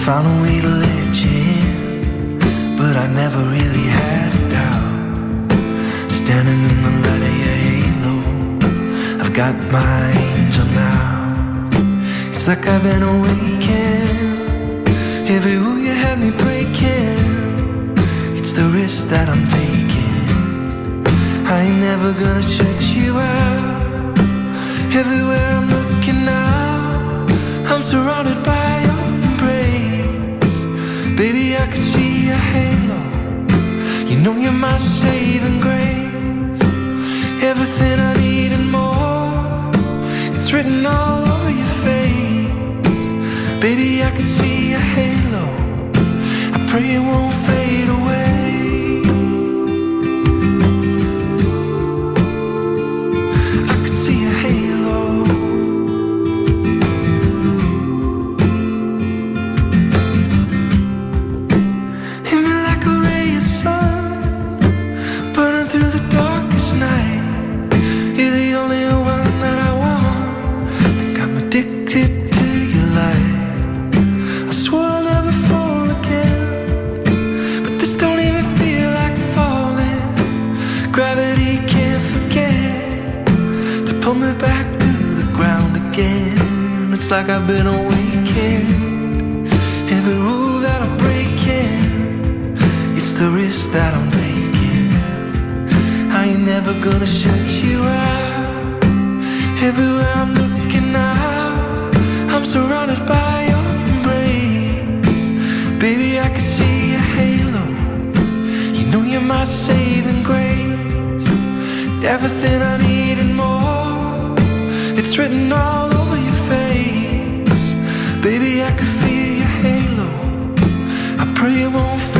found a way to let you in, but I never really had a doubt. Standing in the light of your halo, I've got my angel now. It's like I've been awakened. Every who you had me breaking, it's the risk that I'm taking. I ain't never gonna shut you out. Everywhere I'm looking now, I'm surrounded by. Baby, I can see a halo. You know you're my saving grace. Everything I need and more. It's written all over your face. Baby, I can see a halo. I pray it won't fade away. Like I've been awakened. Every rule that I'm breaking, it's the risk that I'm taking. I ain't never gonna shut you out. Everywhere I'm looking now, I'm surrounded by your embrace. Baby, I can see a halo. You know you're my saving grace. Everything I need and more. It's written all. Baby, I can feel your halo. I pray it won't fade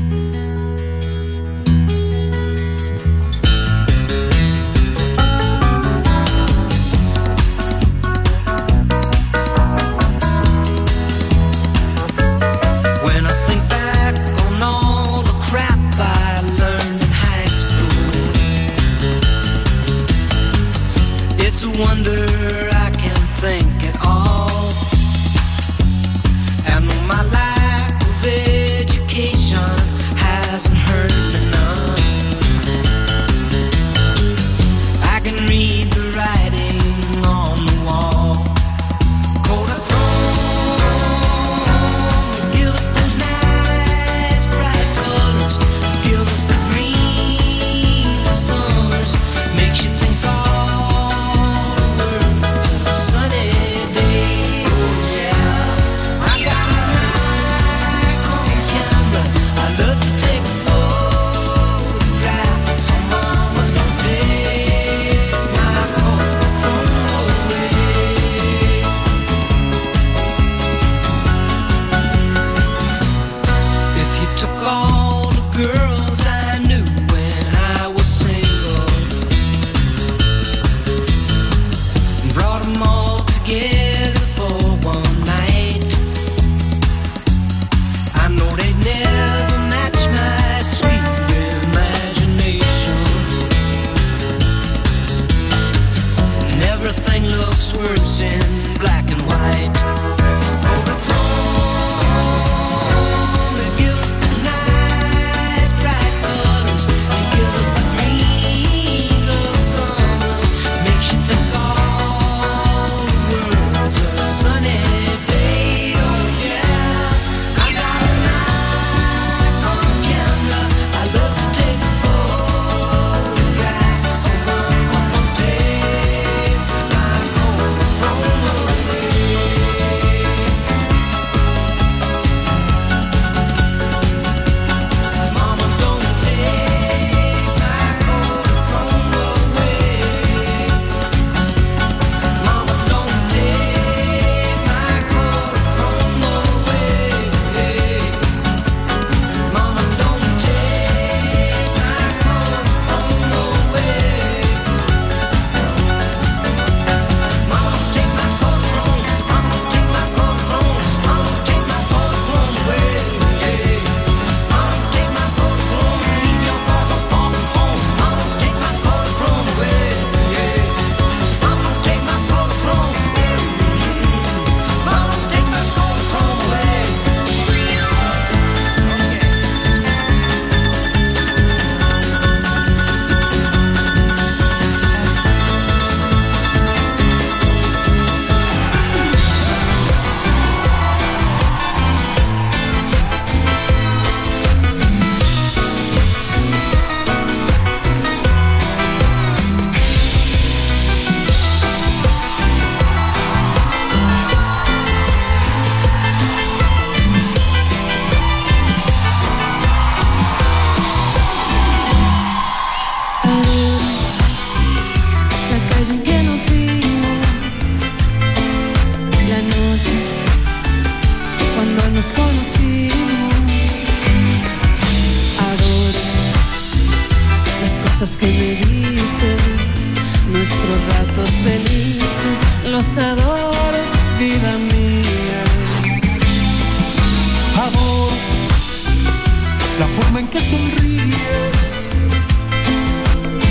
que sonríes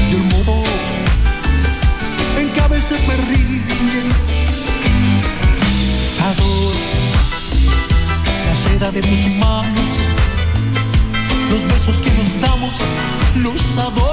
y el modo en que a veces me ríes. Adoro la seda de tus manos, los besos que nos damos, los adoro.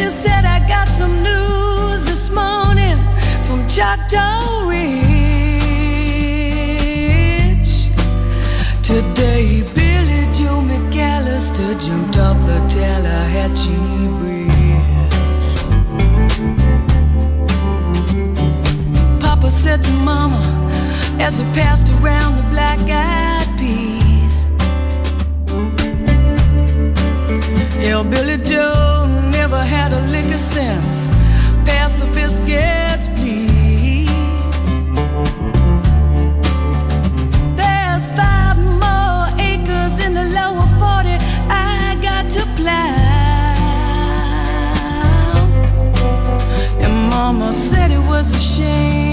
She said, I got some news this morning from Choctaw Ridge. Today, Billie Joe McAllister jumped off the Tallahatchie Bridge. Papa said to Mama as we passed around the black eyed peas. Hell, Billie Joe never had a liquor since. Pass the biscuits, please. There's five more acres in the lower 40 I got to plow. And Mama said it was a shame.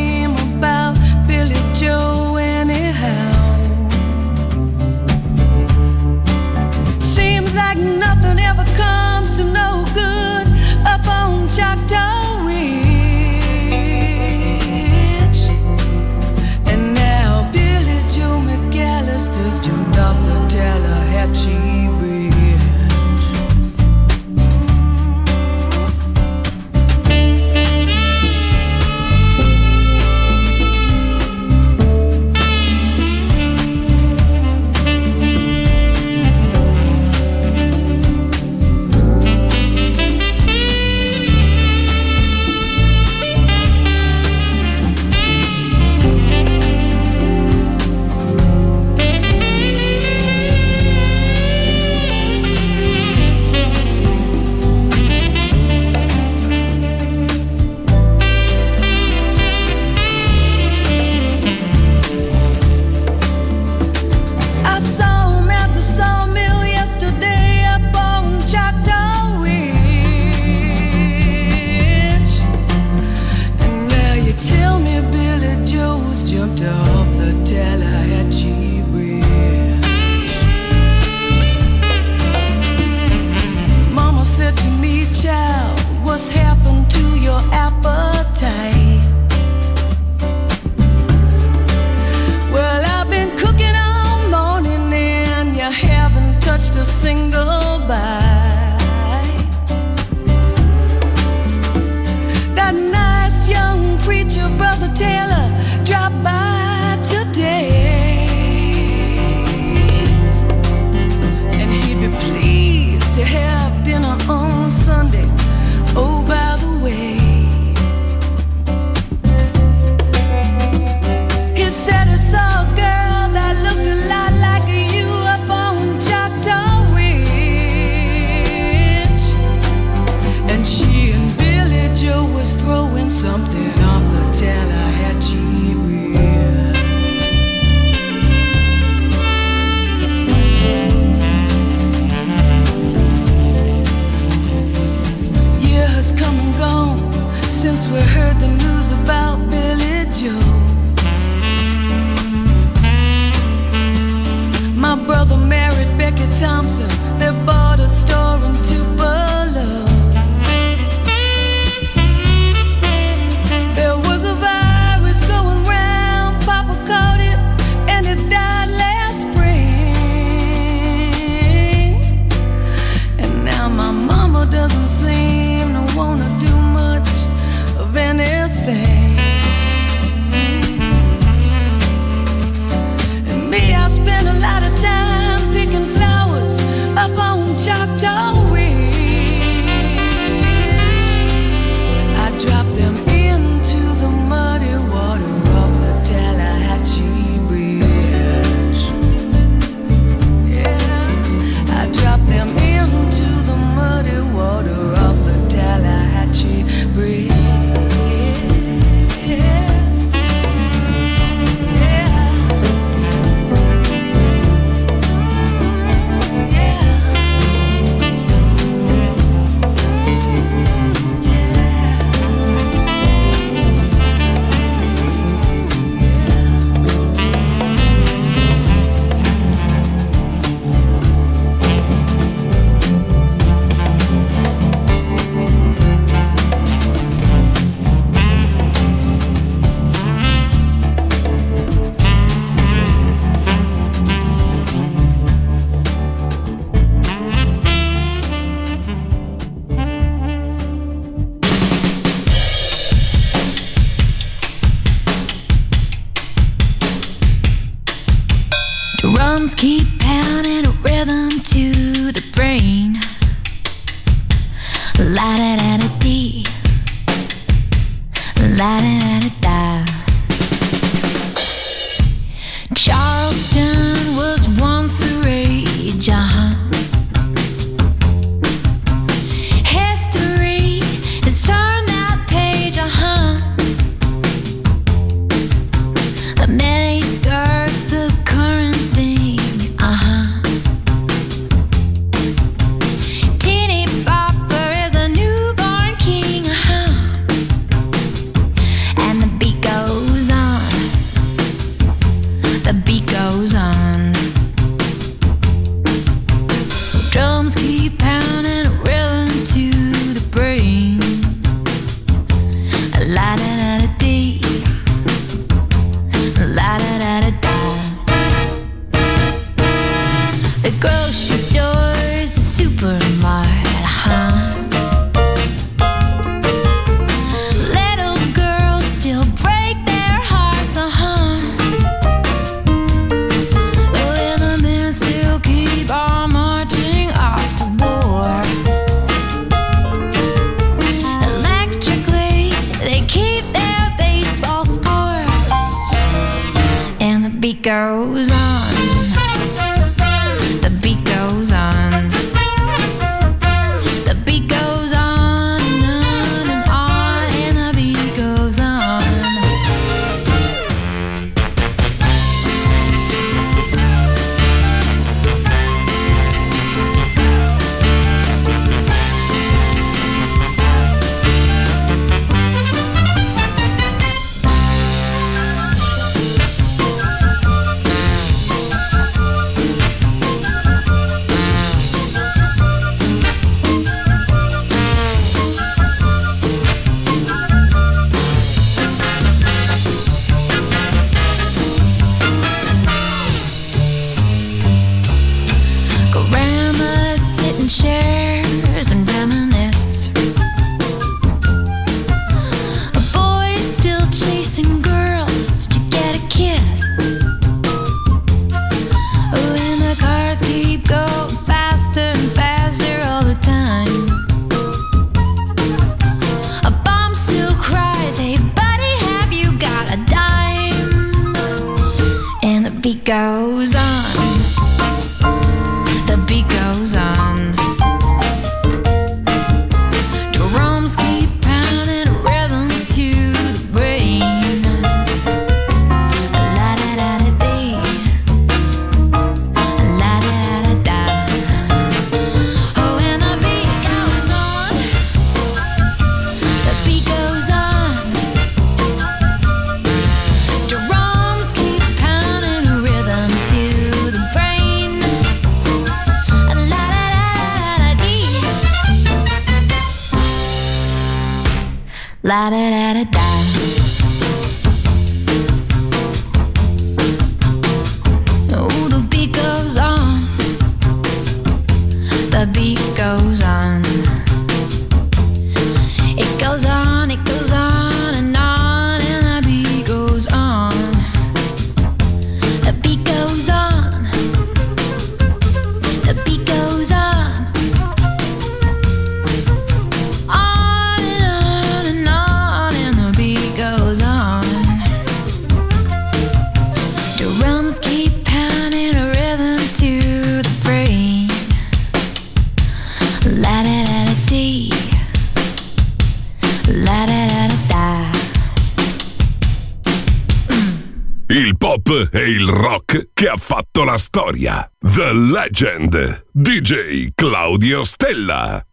Il pop e il rock che ha fatto la storia. The Legend. DJ Claudio Stella.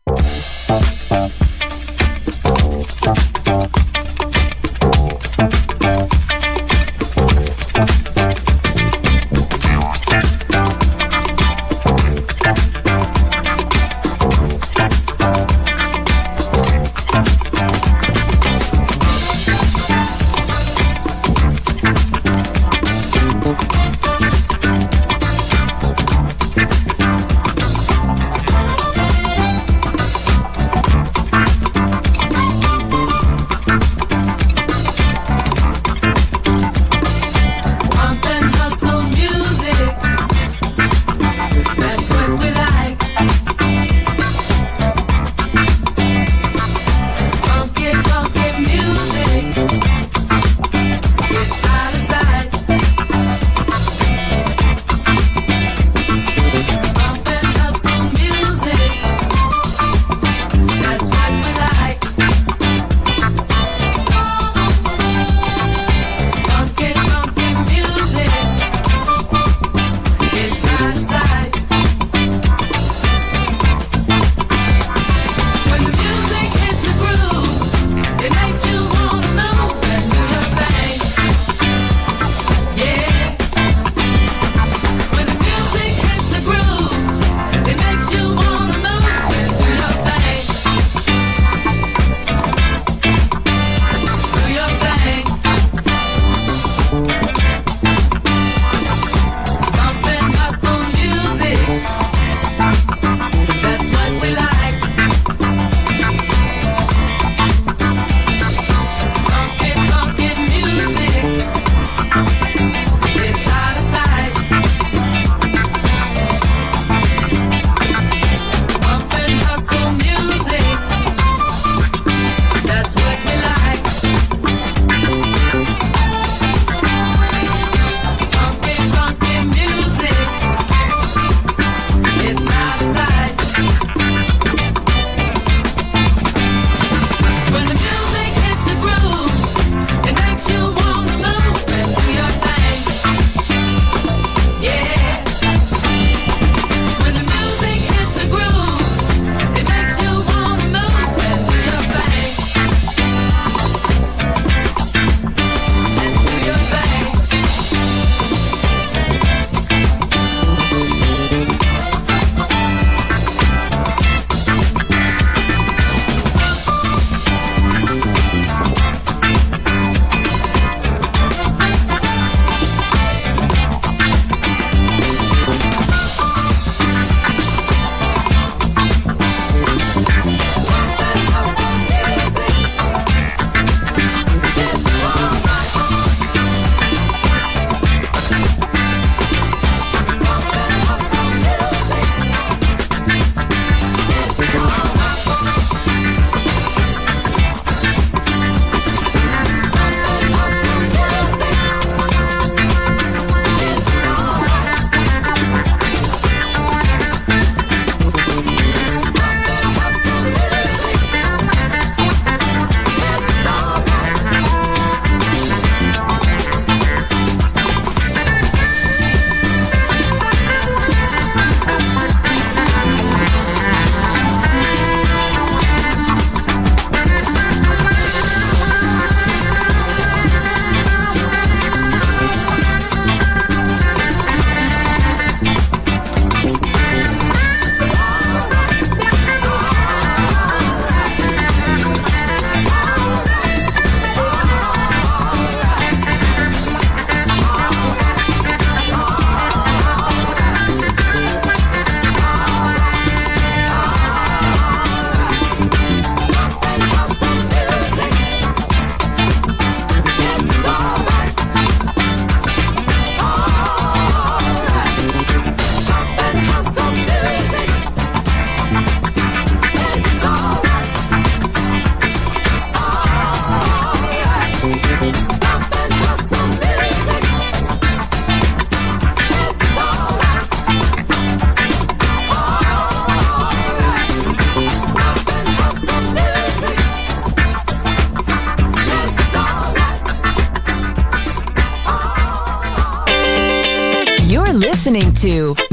To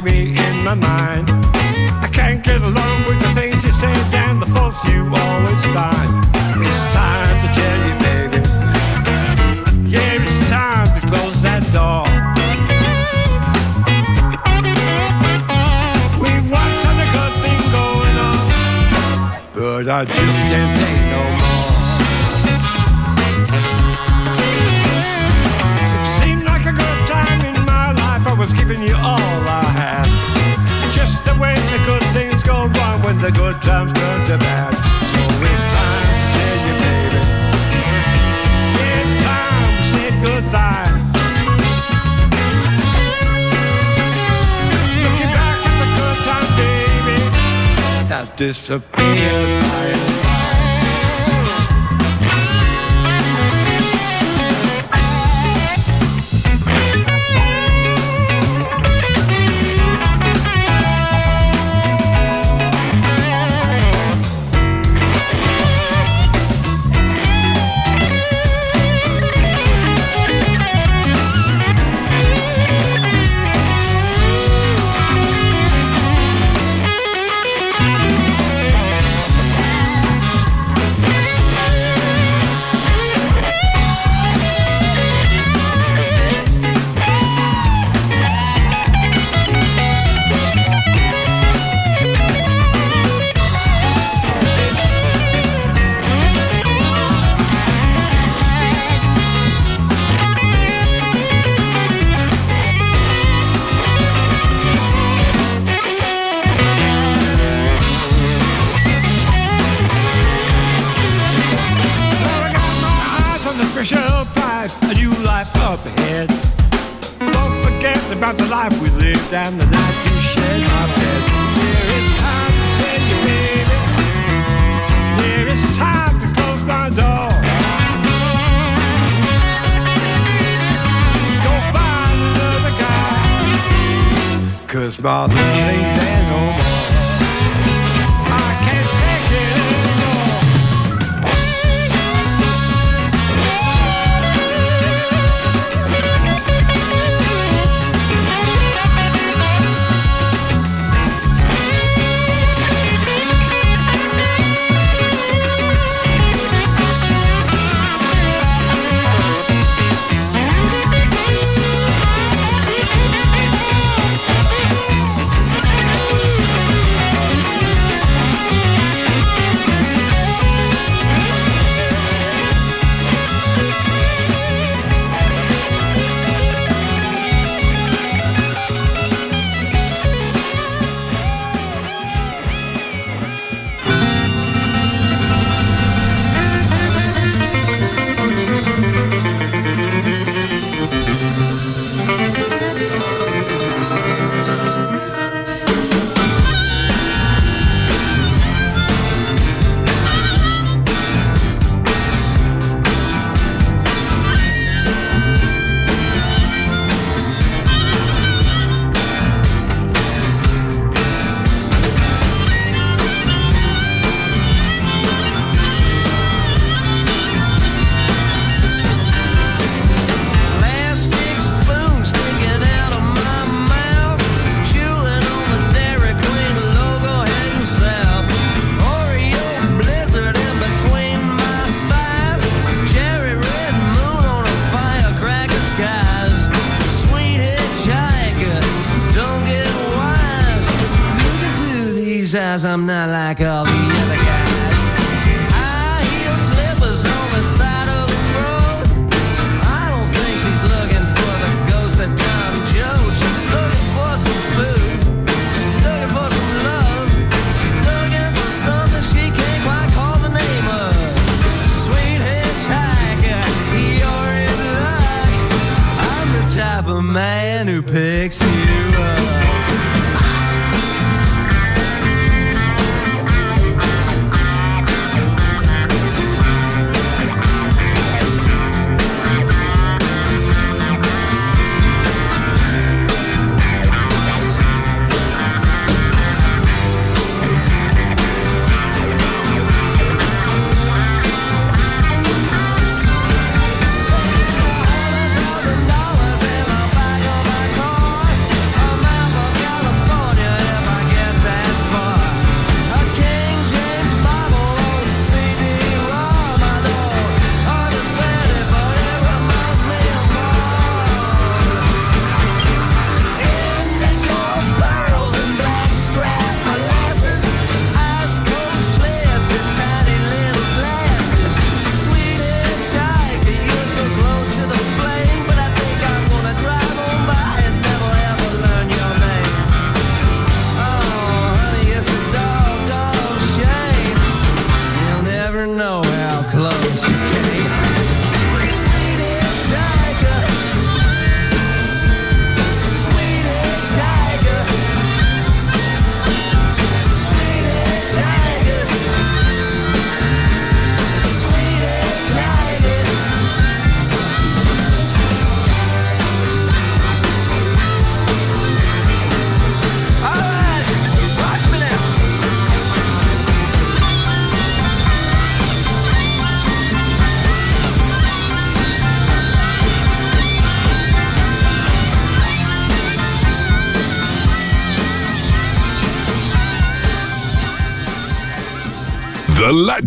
Bugging me that